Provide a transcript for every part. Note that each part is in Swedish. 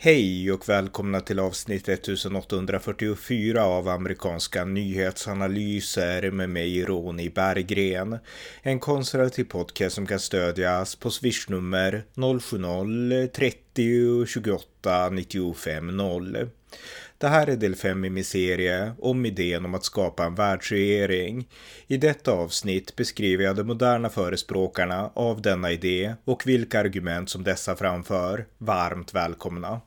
Hej och välkomna till avsnitt 1844 av amerikanska nyhetsanalyser med mig Ronny Berggren. En konservativ podcast som kan stödjas på swishnummer 070-30 28 8-95-0. Det här är del 5 i min serie om idén om att skapa en världsregering. I detta avsnitt beskriver jag de moderna förespråkarna av denna idé och vilka argument som dessa framför. Varmt välkomna!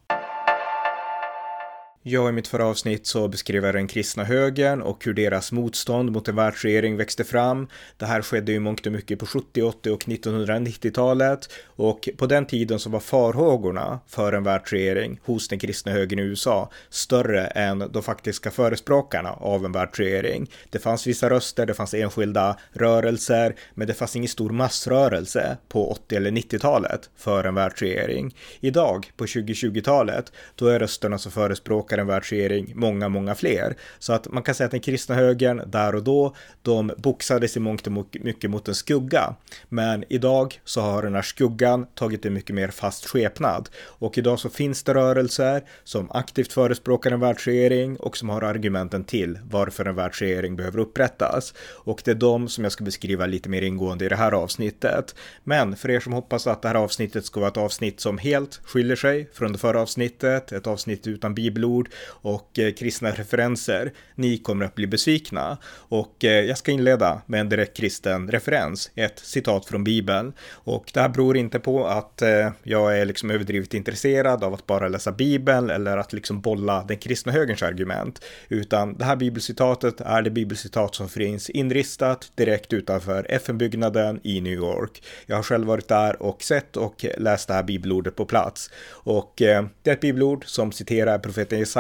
Ja, i mitt förra avsnitt så beskrev jag den kristna högern och hur deras motstånd mot en världsregering växte fram. Det här skedde ju mångt och mycket på 70, 80 och 1990-talet och på den tiden så var farhågorna för en världsregering hos den kristna högern i USA större än de faktiska förespråkarna av en världsregering. Det fanns vissa röster, det fanns enskilda rörelser, men det fanns ingen stor massrörelse på 80 eller 90-talet för en världsregering. Idag, på 2020-talet, då är rösterna som förespråkar förespråkar en världsregering, många, många fler. Så att man kan säga att den kristna högern där och då, de boxades i mångt och mycket mot en skugga. Men idag så har den här skuggan tagit en mycket mer fast skepnad. Och idag så finns det rörelser som aktivt förespråkar en världsregering och som har argumenten till varför en världsregering behöver upprättas. Och det är de som jag ska beskriva lite mer ingående i det här avsnittet. Men för er som hoppas att det här avsnittet ska vara ett avsnitt som helt skiljer sig från det förra avsnittet, ett avsnitt utan bibelord, bibelord och eh, kristna referenser. Ni kommer att bli besvikna. Och eh, jag ska inleda med en direkt kristen referens, ett citat från Bibeln. Och det här beror inte på att eh, jag är liksom överdrivet intresserad av att bara läsa Bibeln eller att liksom bolla den kristna högerns argument, utan det här bibelcitatet är det bibelcitat som finns inristat direkt utanför FN-byggnaden i New York. Jag har själv varit där och sett och läst det här bibelordet på plats. Och det är ett bibelord som citerar profeten Jesaja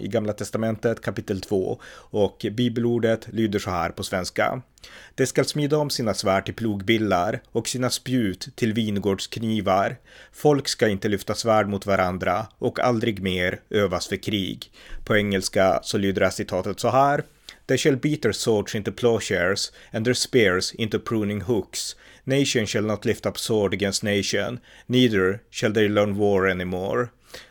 i Gamla Testamentet kapitel 2 och bibelordet lyder så här på svenska. De skall smida om sina svärd till plogbillar och sina spjut till vingårdsknivar. Folk ska inte lyfta svärd mot varandra och aldrig mer övas för krig. På engelska så lyder det här citatet så här. They shall beat their swords into plowshares and their spears into pruning hooks. Nation shall not lift up sword against nation, neither shall they learn war anymore.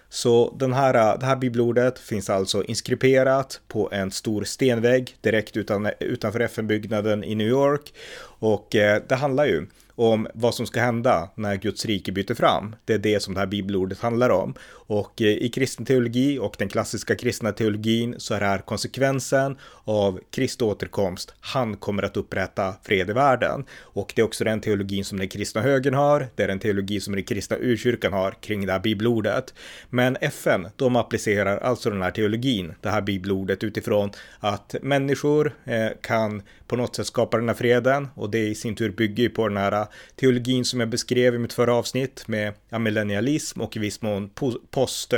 Så den här, äh, det här bibelordet finns alltså inskriberat på en stor stenvägg direkt utan, utanför FN-byggnaden i New York. Och eh, det handlar ju om vad som ska hända när Guds rike byter fram. Det är det som det här bibelordet handlar om. Och eh, i kristen teologi och den klassiska kristna teologin så är det här konsekvensen av Kristi återkomst. Han kommer att upprätta fred i världen. Och det är också den teologin som den kristna högern har. Det är den teologi som den kristna urkyrkan har kring det här bibelordet. Men FN, de applicerar alltså den här teologin, det här bibelordet utifrån att människor eh, kan på något sätt skapa den här freden och det i sin tur bygger ju på den här teologin som jag beskrev i mitt förra avsnitt med millennialism och i viss mån post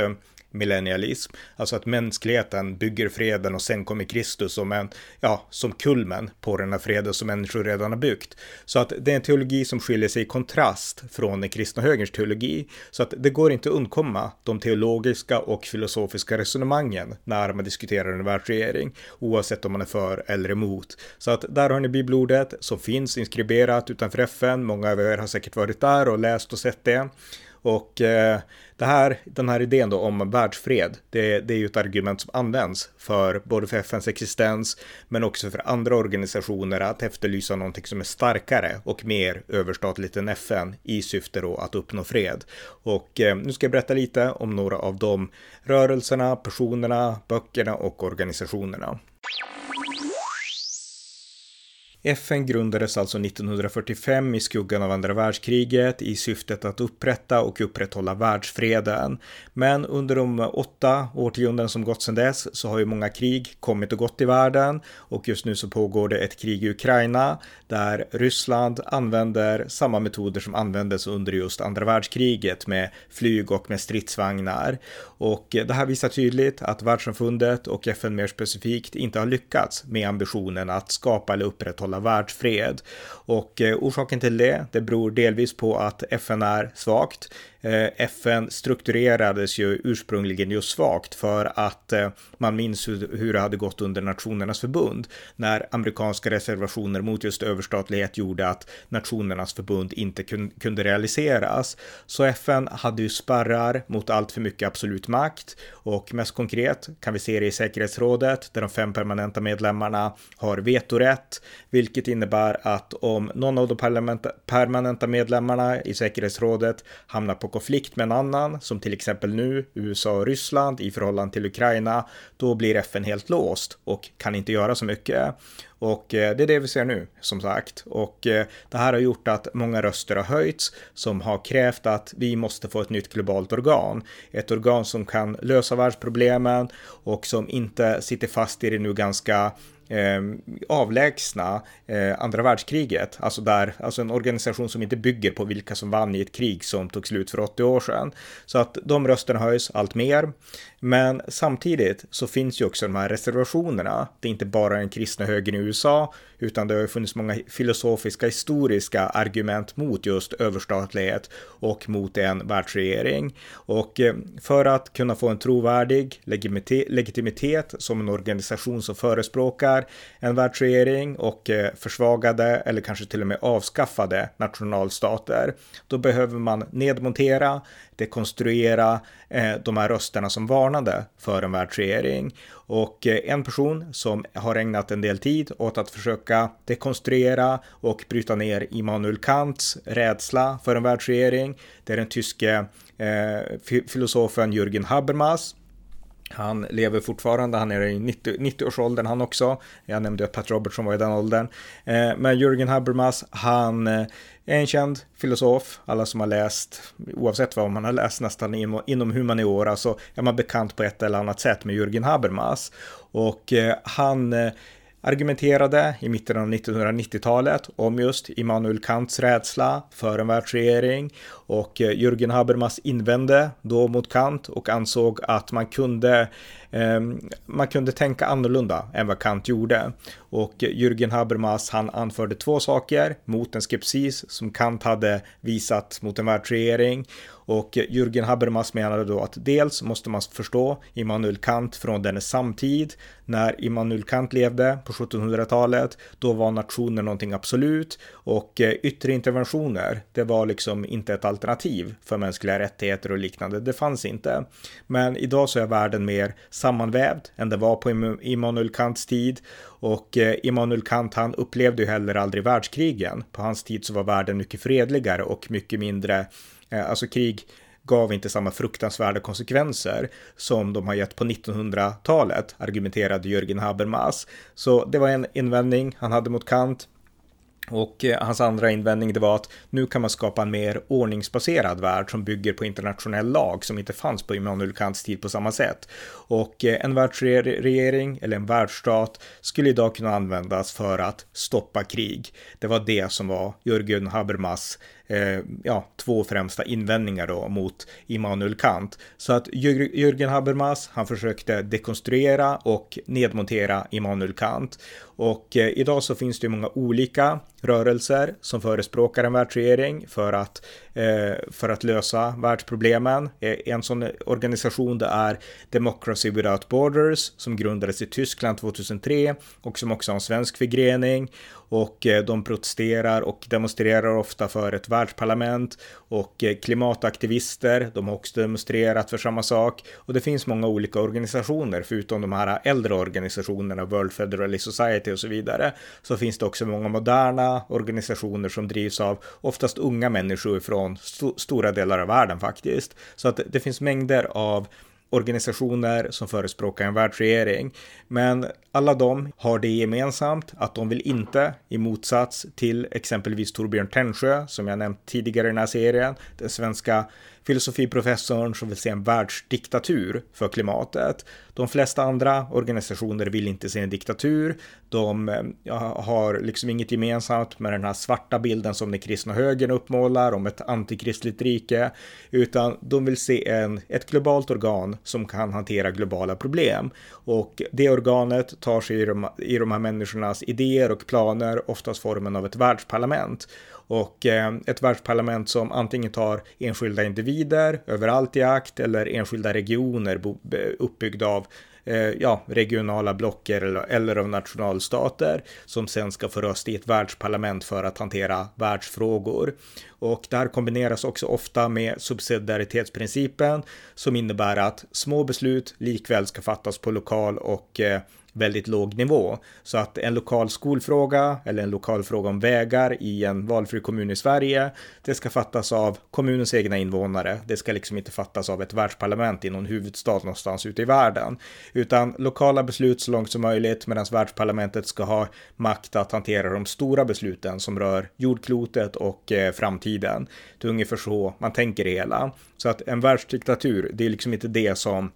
millennialism, alltså att mänskligheten bygger freden och sen kommer Kristus som en, ja, som kulmen på den här freden som människor redan har byggt. Så att det är en teologi som skiljer sig i kontrast från den kristna högerns teologi. Så att det går inte att undkomma de teologiska och filosofiska resonemangen när man diskuterar en världsregering, oavsett om man är för eller emot. Så att där har ni bibelordet som finns inskriberat utanför FN. Många av er har säkert varit där och läst och sett det. Och eh, det här, den här idén då om världsfred, det, det är ju ett argument som används för både för FNs existens men också för andra organisationer att efterlysa någonting som är starkare och mer överstatligt än FN i syfte då att uppnå fred. Och eh, nu ska jag berätta lite om några av de rörelserna, personerna, böckerna och organisationerna. FN grundades alltså 1945 i skuggan av andra världskriget i syftet att upprätta och upprätthålla världsfreden. Men under de åtta årtionden som gått sedan dess så har ju många krig kommit och gått i världen och just nu så pågår det ett krig i Ukraina där Ryssland använder samma metoder som användes under just andra världskriget med flyg och med stridsvagnar. Och det här visar tydligt att världssamfundet och FN mer specifikt inte har lyckats med ambitionen att skapa eller upprätthålla upprätthålla världsfred. Och eh, orsaken till det, det beror delvis på att FN är svagt. Eh, FN strukturerades ju ursprungligen just svagt för att eh, man minns hur det hade gått under Nationernas förbund när amerikanska reservationer mot just överstatlighet gjorde att Nationernas förbund inte kunde realiseras. Så FN hade ju spärrar mot allt för mycket absolut makt och mest konkret kan vi se det i säkerhetsrådet där de fem permanenta medlemmarna har vetorätt, vilket innebär att om någon av de permanenta medlemmarna i säkerhetsrådet hamnar på konflikt med en annan, som till exempel nu USA och Ryssland i förhållande till Ukraina, då blir FN helt låst och kan inte göra så mycket. Och eh, det är det vi ser nu, som sagt. Och eh, det här har gjort att många röster har höjts som har krävt att vi måste få ett nytt globalt organ. Ett organ som kan lösa världsproblemen och som inte sitter fast i det nu ganska eh, avlägsna eh, andra världskriget. Alltså, där, alltså en organisation som inte bygger på vilka som vann i ett krig som tog slut för 80 år sedan. Så att de rösterna höjs allt mer. Men samtidigt så finns ju också de här reservationerna. Det är inte bara den kristna högern i USA, utan det har funnits många filosofiska, historiska argument mot just överstatlighet och mot en världsregering. Och eh, för att kunna få en trovärdig legitimitet som en organisation som förespråkar en världsregering och eh, försvagade eller kanske till och med avskaffade nationalstater, då behöver man nedmontera dekonstruera eh, de här rösterna som varnade för en världsregering. Och eh, en person som har ägnat en del tid åt att försöka dekonstruera och bryta ner Immanuel Kants rädsla för en världsregering, det är den tyske eh, filosofen Jürgen Habermas han lever fortfarande, han är i 90, 90-årsåldern han också. Jag nämnde att Pat Robertson var i den åldern. Eh, men Jürgen Habermas, han eh, är en känd filosof. Alla som har läst, oavsett vad man har läst nästan inom humaniora, så alltså, är man bekant på ett eller annat sätt med Jürgen Habermas. Och eh, han argumenterade i mitten av 1990-talet om just Immanuel Kants rädsla för en världsregering och eh, Jürgen Habermas invände då mot Kant och ansåg att man kunde Ehm, man kunde tänka annorlunda än vad Kant gjorde. Och Jürgen Habermas han anförde två saker mot en skepsis som Kant hade visat mot en världsregering. Och Jürgen Habermas menade då att dels måste man förstå Immanuel Kant från dennes samtid. När Immanuel Kant levde på 1700-talet, då var nationen någonting absolut och eh, yttre interventioner, det var liksom inte ett alternativ för mänskliga rättigheter och liknande. Det fanns inte. Men idag så är världen mer sammanvävd än det var på Immanuel Kants tid. Och eh, Immanuel Kant han upplevde ju heller aldrig världskrigen. På hans tid så var världen mycket fredligare och mycket mindre, eh, alltså krig gav inte samma fruktansvärda konsekvenser som de har gett på 1900-talet, argumenterade Jürgen Habermas. Så det var en invändning han hade mot Kant. Och eh, hans andra invändning det var att nu kan man skapa en mer ordningsbaserad värld som bygger på internationell lag som inte fanns på Immanuel Kants tid på samma sätt. Och eh, en världsregering eller en världsstat skulle idag kunna användas för att stoppa krig. Det var det som var Jörgen Habermas eh, ja, två främsta invändningar då mot Immanuel Kant. Så att Jürgen Habermas, han försökte dekonstruera och nedmontera Immanuel Kant. Och eh, idag så finns det många olika rörelser som förespråkar en världsregering för att, eh, för att lösa världsproblemen. Eh, en sån organisation det är Democracy Without Borders som grundades i Tyskland 2003 och som också har en svensk förgrening och eh, de protesterar och demonstrerar ofta för ett världsparlament. Och eh, klimataktivister, de har också demonstrerat för samma sak. Och det finns många olika organisationer förutom de här äldre organisationerna, World Federalist Society och så vidare, så finns det också många moderna organisationer som drivs av oftast unga människor från st stora delar av världen faktiskt. Så att det finns mängder av organisationer som förespråkar en världsregering. Men alla de har det gemensamt att de vill inte, i motsats till exempelvis Torbjörn Tännsjö, som jag nämnt tidigare i den här serien, den svenska filosofiprofessorn som vill se en världsdiktatur för klimatet. De flesta andra organisationer vill inte se en diktatur. De eh, ja, har liksom inget gemensamt med den här svarta bilden som den kristna högern uppmålar om ett antikristligt rike, utan de vill se en, ett globalt organ som kan hantera globala problem. Och det organet tar sig i de, i de här människornas idéer och planer, oftast formen av ett världsparlament. Och eh, ett världsparlament som antingen tar enskilda individer överallt i akt eller enskilda regioner uppbyggda av eh, ja, regionala blocker eller, eller av nationalstater som sen ska få röst i ett världsparlament för att hantera världsfrågor. Och det här kombineras också ofta med subsidiaritetsprincipen som innebär att små beslut likväl ska fattas på lokal och eh, väldigt låg nivå. Så att en lokal skolfråga eller en lokal fråga om vägar i en valfri kommun i Sverige, det ska fattas av kommunens egna invånare. Det ska liksom inte fattas av ett världsparlament i någon huvudstad någonstans ute i världen, utan lokala beslut så långt som möjligt medan världsparlamentet ska ha makt att hantera de stora besluten som rör jordklotet och eh, framtiden. Det är ungefär så man tänker det hela. Så att en världsdiktatur, det är liksom inte det som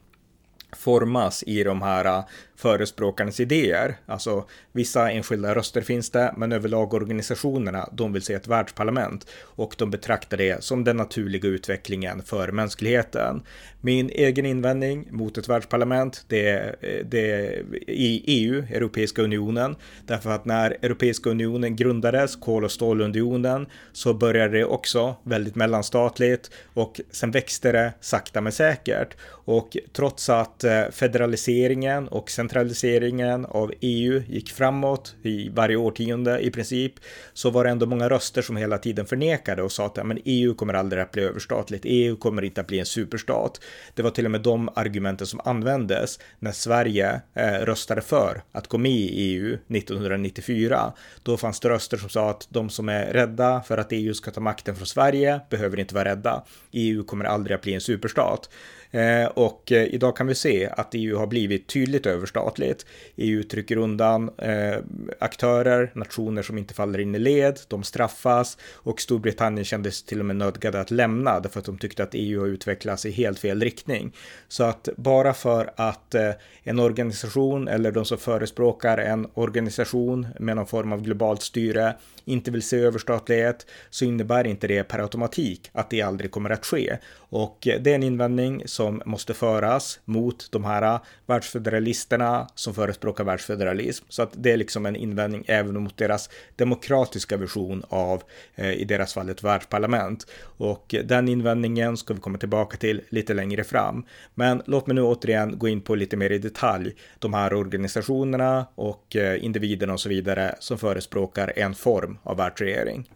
formas i de här äh, förespråkarnas idéer. Alltså vissa enskilda röster finns det, men överlag organisationerna, de vill se ett världsparlament och de betraktar det som den naturliga utvecklingen för mänskligheten. Min egen invändning mot ett världsparlament, det är, eh, det är i EU, Europeiska unionen, därför att när Europeiska unionen grundades, kol och stålunionen, så började det också väldigt mellanstatligt och sen växte det sakta men säkert. Och trots att att eh, federaliseringen och centraliseringen av EU gick framåt i varje årtionde i princip, så var det ändå många röster som hela tiden förnekade och sa att men EU kommer aldrig att bli överstatligt, EU kommer inte att bli en superstat. Det var till och med de argumenten som användes när Sverige eh, röstade för att gå med i EU 1994. Då fanns det röster som sa att de som är rädda för att EU ska ta makten från Sverige behöver inte vara rädda. EU kommer aldrig att bli en superstat. Eh, och eh, idag kan vi se att EU har blivit tydligt överstatligt. EU trycker undan eh, aktörer, nationer som inte faller in i led, de straffas och Storbritannien kändes till och med nödgade att lämna därför att de tyckte att EU har utvecklats i helt fel riktning. Så att bara för att en organisation eller de som förespråkar en organisation med någon form av globalt styre inte vill se överstatlighet så innebär inte det per automatik att det aldrig kommer att ske. Och det är en invändning som som måste föras mot de här världsfederalisterna som förespråkar världsfederalism. Så att det är liksom en invändning även mot deras demokratiska vision av, eh, i deras fall, ett världsparlament. Och den invändningen ska vi komma tillbaka till lite längre fram. Men låt mig nu återigen gå in på lite mer i detalj de här organisationerna och eh, individerna och så vidare som förespråkar en form av världsregering.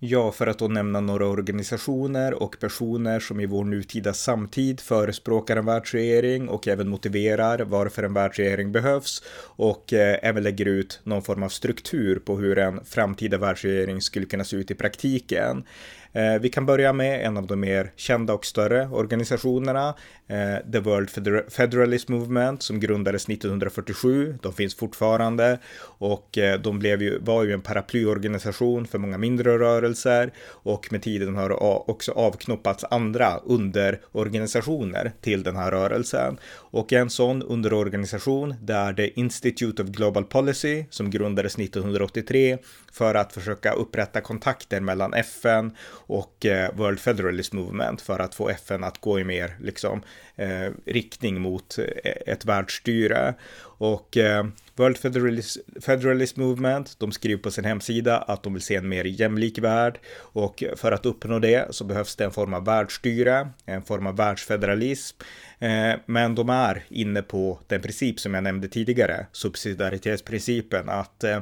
Ja, för att då nämna några organisationer och personer som i vår nutida samtid förespråkar en världsregering och även motiverar varför en världsregering behövs och eh, även lägger ut någon form av struktur på hur en framtida världsregering skulle kunna se ut i praktiken. Eh, vi kan börja med en av de mer kända och större organisationerna, eh, The World Federalist Movement som grundades 1947. De finns fortfarande och eh, de blev ju, var ju en paraplyorganisation för många mindre rörelser och med tiden har det också avknoppats andra underorganisationer till den här rörelsen. Och en sån underorganisation det är The Institute of Global Policy som grundades 1983 för att försöka upprätta kontakter mellan FN och eh, World Federalist Movement för att få FN att gå i mer liksom, eh, riktning mot eh, ett världsstyre. Och eh, World Federalist, Federalist Movement, de skriver på sin hemsida att de vill se en mer jämlik värld och för att uppnå det så behövs det en form av världsstyre, en form av världsfederalism. Eh, men de är inne på den princip som jag nämnde tidigare, subsidiaritetsprincipen, att eh,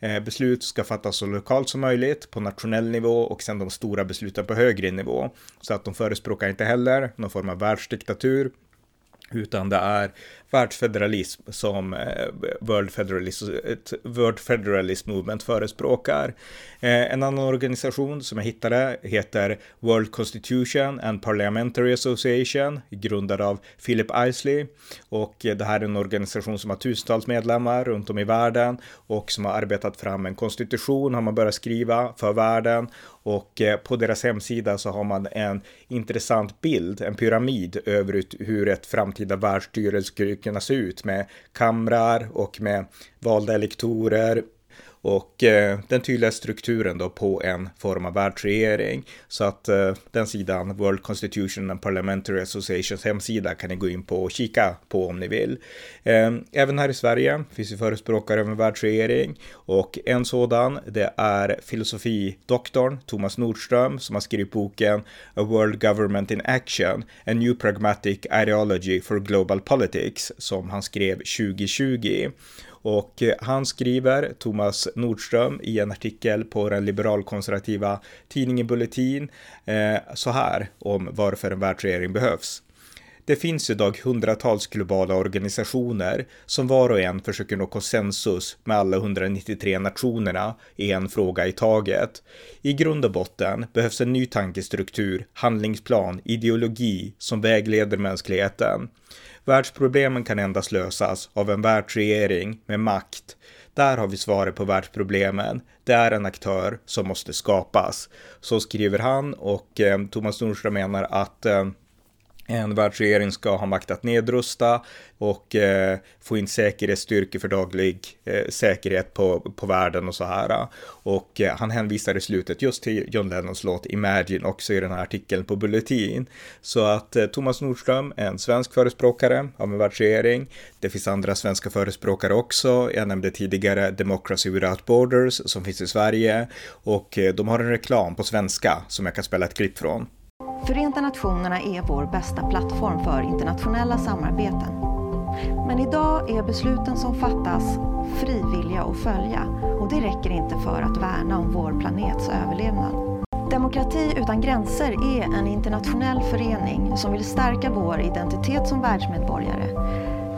eh, beslut ska fattas så lokalt som möjligt på nationell nivå och sen de stora besluten på högre nivå. Så att de förespråkar inte heller någon form av världsdiktatur utan det är världsfederalism som eh, World Federalist, World Federalist Movement förespråkar. Eh, en annan organisation som jag hittade heter World Constitution and Parliamentary Association, grundad av Philip Isley. Och eh, det här är en organisation som har tusentals medlemmar runt om i världen och som har arbetat fram en konstitution, har man börjat skriva för världen och eh, på deras hemsida så har man en intressant bild, en pyramid över hur ett framtida världsstyre skulle kunna se ut med kamrar och med valda elektorer och eh, den tydliga strukturen då på en form av världsregering. Så att eh, den sidan, World Constitution and Parliamentary Associations hemsida kan ni gå in på och kika på om ni vill. Eh, även här i Sverige finns ju förespråkare av en världsregering och en sådan det är filosofidoktorn Thomas Nordström som har skrivit boken A World Government in Action, A New Pragmatic Ideology for Global Politics som han skrev 2020. Och eh, han skriver, Thomas Nordström, i en artikel på den liberalkonservativa tidningen Bulletin, eh, så här om varför en världsregering behövs. Det finns idag hundratals globala organisationer som var och en försöker nå konsensus med alla 193 nationerna i en fråga i taget. I grund och botten behövs en ny tankestruktur, handlingsplan, ideologi som vägleder mänskligheten. Världsproblemen kan endast lösas av en världsregering med makt. Där har vi svaret på världsproblemen. Det är en aktör som måste skapas. Så skriver han och eh, Thomas Nordström menar att eh, en världsregering ska ha makt att nedrusta och eh, få in säkerhetsstyrkor för daglig eh, säkerhet på, på världen och så här. Och eh, han hänvisar i slutet just till John Lennons låt Imagine också i den här artikeln på Bulletin. Så att eh, Thomas Nordström är en svensk förespråkare av en världsregering. Det finns andra svenska förespråkare också. Jag nämnde tidigare Democracy Without Borders som finns i Sverige och eh, de har en reklam på svenska som jag kan spela ett klipp från. Förenta Nationerna är vår bästa plattform för internationella samarbeten. Men idag är besluten som fattas frivilliga att följa och det räcker inte för att värna om vår planets överlevnad. Demokrati utan gränser är en internationell förening som vill stärka vår identitet som världsmedborgare,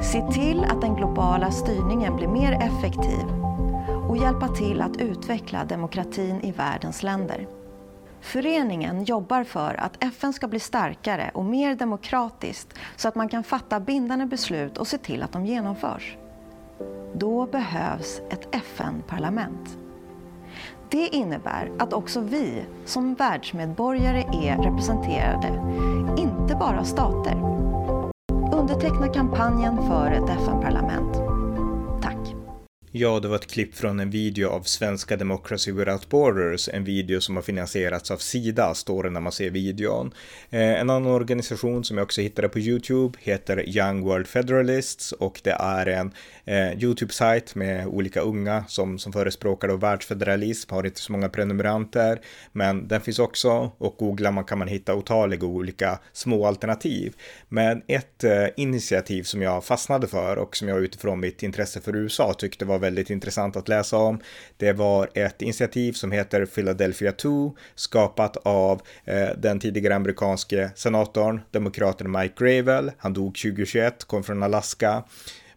se till att den globala styrningen blir mer effektiv och hjälpa till att utveckla demokratin i världens länder. Föreningen jobbar för att FN ska bli starkare och mer demokratiskt så att man kan fatta bindande beslut och se till att de genomförs. Då behövs ett FN-parlament. Det innebär att också vi som världsmedborgare är representerade, inte bara stater. Underteckna kampanjen för ett FN-parlament. Ja, det var ett klipp från en video av svenska Democracy Without Borders, en video som har finansierats av Sida, står det när man ser videon. Eh, en annan organisation som jag också hittade på YouTube heter Young World Federalists och det är en eh, YouTube-sajt med olika unga som, som förespråkar världsfederalism, har inte så många prenumeranter, men den finns också och googlar man kan man hitta otaliga olika små alternativ. Men ett eh, initiativ som jag fastnade för och som jag utifrån mitt intresse för USA tyckte var väldigt intressant att läsa om. Det var ett initiativ som heter Philadelphia 2, skapat av eh, den tidigare amerikanske senatorn, demokraten Mike Gravel. Han dog 2021, kom från Alaska.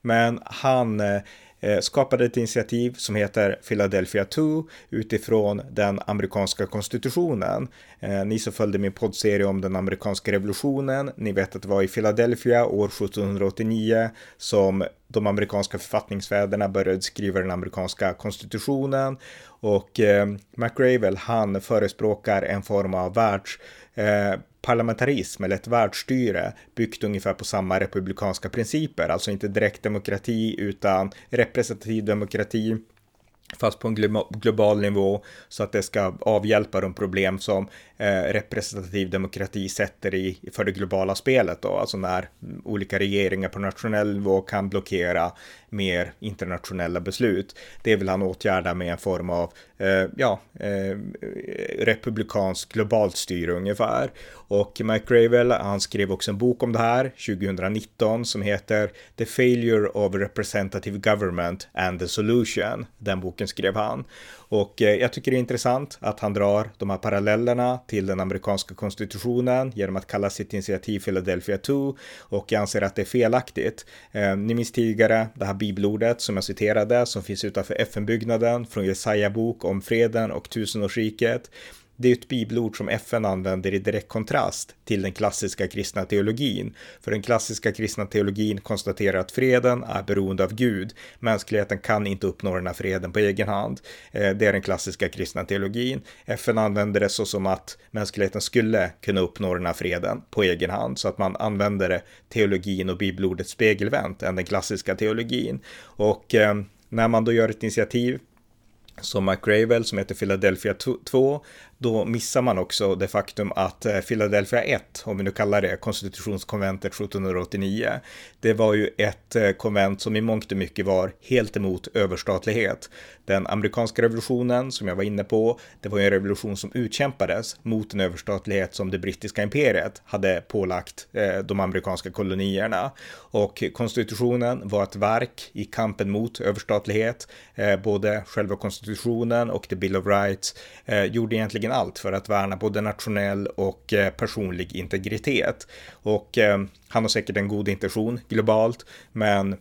Men han eh, Eh, skapade ett initiativ som heter Philadelphia 2 utifrån den amerikanska konstitutionen. Eh, ni som följde min poddserie om den amerikanska revolutionen, ni vet att det var i Philadelphia år 1789 som de amerikanska författningsfäderna började skriva den amerikanska konstitutionen och eh, McRavel han förespråkar en form av världs eh, parlamentarism eller ett världsstyre byggt ungefär på samma republikanska principer, alltså inte direkt demokrati utan representativ demokrati fast på en global nivå så att det ska avhjälpa de problem som eh, representativ demokrati sätter i för det globala spelet då, alltså när olika regeringar på nationell nivå kan blockera mer internationella beslut. Det vill han åtgärda med en form av eh, ja, eh, republikansk globalt styre ungefär. Och Mike Gravel, han skrev också en bok om det här 2019 som heter The Failure of Representative Government and the Solution. Den boken skrev han. Och eh, jag tycker det är intressant att han drar de här parallellerna till den amerikanska konstitutionen genom att kalla sitt initiativ Philadelphia 2 och jag anser att det är felaktigt. Eh, ni minns tidigare det här bibelordet som jag citerade som finns utanför FN-byggnaden från Jesaja bok om freden och tusenårsriket. Det är ett bibelord som FN använder i direkt kontrast till den klassiska kristna teologin. För den klassiska kristna teologin konstaterar att freden är beroende av Gud. Mänskligheten kan inte uppnå den här freden på egen hand. Eh, det är den klassiska kristna teologin. FN använder det så som att mänskligheten skulle kunna uppnå den här freden på egen hand. Så att man använder det teologin och bibelordet spegelvänt än den klassiska teologin. Och eh, när man då gör ett initiativ som McRavel som heter Philadelphia 2, då missar man också det faktum att eh, Philadelphia 1, om vi nu kallar det konstitutionskonventet 1789, det var ju ett eh, konvent som i mångt och mycket var helt emot överstatlighet. Den amerikanska revolutionen, som jag var inne på, det var ju en revolution som utkämpades mot en överstatlighet som det brittiska imperiet hade pålagt eh, de amerikanska kolonierna. Och konstitutionen var ett verk i kampen mot överstatlighet. både själva konstitutionen och the Bill of Rights gjorde egentligen egentligen allt för att värna både nationell och eh, personlig integritet. Och eh, han har säkert en god intention globalt, men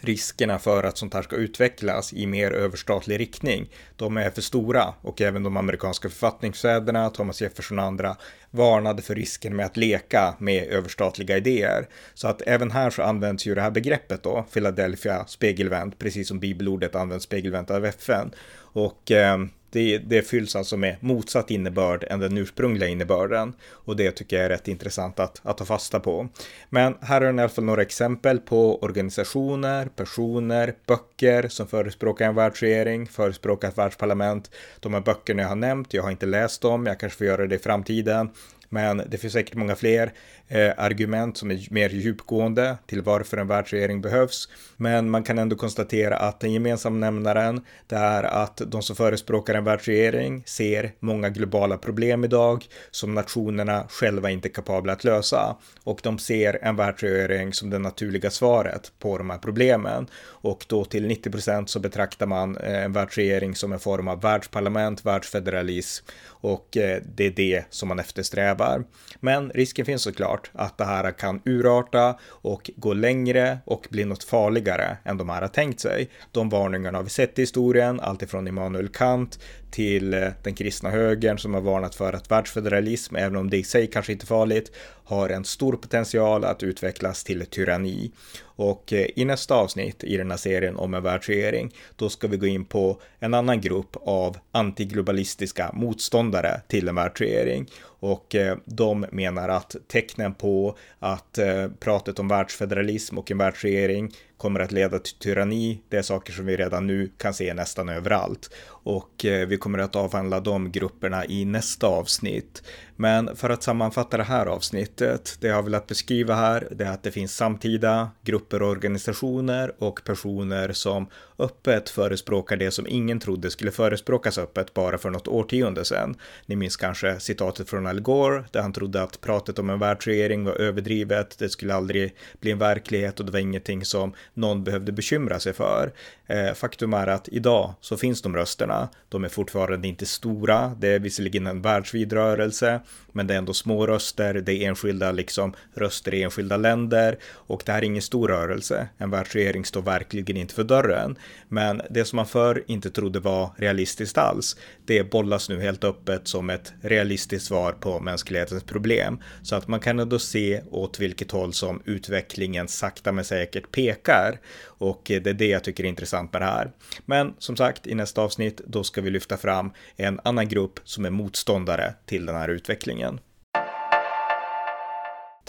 riskerna för att sånt här ska utvecklas i mer överstatlig riktning, de är för stora och även de amerikanska författningsfäderna, Thomas Jefferson och andra, varnade för risken med att leka med överstatliga idéer. Så att även här så används ju det här begreppet då, Philadelphia spegelvänt, precis som bibelordet används spegelvänt av FN. Och eh, det, det fylls alltså med motsatt innebörd än den ursprungliga innebörden och det tycker jag är rätt intressant att, att ta fasta på. Men här är i alla fall några exempel på organisationer, personer, böcker som förespråkar en världsregering, förespråkar ett världsparlament. De här böckerna jag har nämnt, jag har inte läst dem, jag kanske får göra det i framtiden. Men det finns säkert många fler eh, argument som är mer djupgående till varför en världsregering behövs. Men man kan ändå konstatera att den gemensamma nämnaren det är att de som förespråkar en världsregering ser många globala problem idag som nationerna själva inte är kapabla att lösa. Och de ser en världsregering som det naturliga svaret på de här problemen. Och då till 90 procent så betraktar man eh, en världsregering som en form av världsparlament, världsfederalism och eh, det är det som man eftersträvar. Men risken finns såklart att det här kan urarta och gå längre och bli något farligare än de här har tänkt sig. De varningarna har vi sett i historien, alltifrån Immanuel Kant till eh, den kristna högern som har varnat för att världsfederalism, även om det i sig kanske inte är farligt, har en stor potential att utvecklas till tyranni. Och eh, i nästa avsnitt i den här serien om en världsregering, då ska vi gå in på en annan grupp av antiglobalistiska motståndare till en världsregering. Och eh, de menar att tecknen på att pratet om världsfederalism och en världsregering kommer att leda till tyranni. Det är saker som vi redan nu kan se nästan överallt och vi kommer att avhandla de grupperna i nästa avsnitt. Men för att sammanfatta det här avsnittet, det jag har velat beskriva här, det är att det finns samtida grupper och organisationer och personer som öppet förespråkar det som ingen trodde skulle förespråkas öppet bara för något årtionde sedan. Ni minns kanske citatet från Al Gore där han trodde att pratet om en världsregering var överdrivet, det skulle aldrig bli en verklighet och det var ingenting som någon behövde bekymra sig för. Eh, faktum är att idag så finns de rösterna. De är fortfarande fortfarande inte stora. Det är visserligen en världsvid rörelse, men det är ändå små röster. Det är enskilda liksom röster i enskilda länder och det här är ingen stor rörelse. En världsregering står verkligen inte för dörren. Men det som man förr inte trodde var realistiskt alls, det bollas nu helt öppet som ett realistiskt svar på mänsklighetens problem. Så att man kan ändå se åt vilket håll som utvecklingen sakta men säkert pekar. Och det är det jag tycker är intressant med det här. Men som sagt, i nästa avsnitt, då ska vi lyfta fram en annan grupp som är motståndare till den här utvecklingen.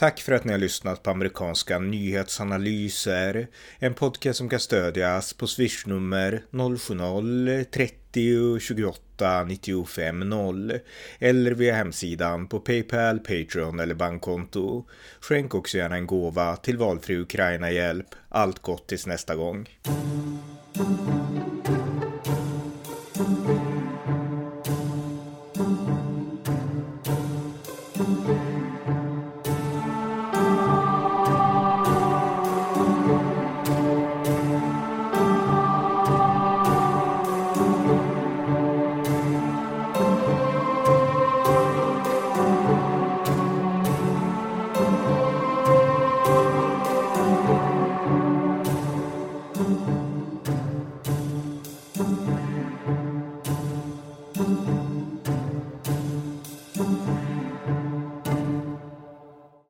Tack för att ni har lyssnat på amerikanska nyhetsanalyser. En podcast som kan stödjas på swishnummer 070-30 28 95 0 eller via hemsidan på Paypal, Patreon eller bankkonto. Skänk också gärna en gåva till valfri Ukraina-hjälp. Allt gott tills nästa gång.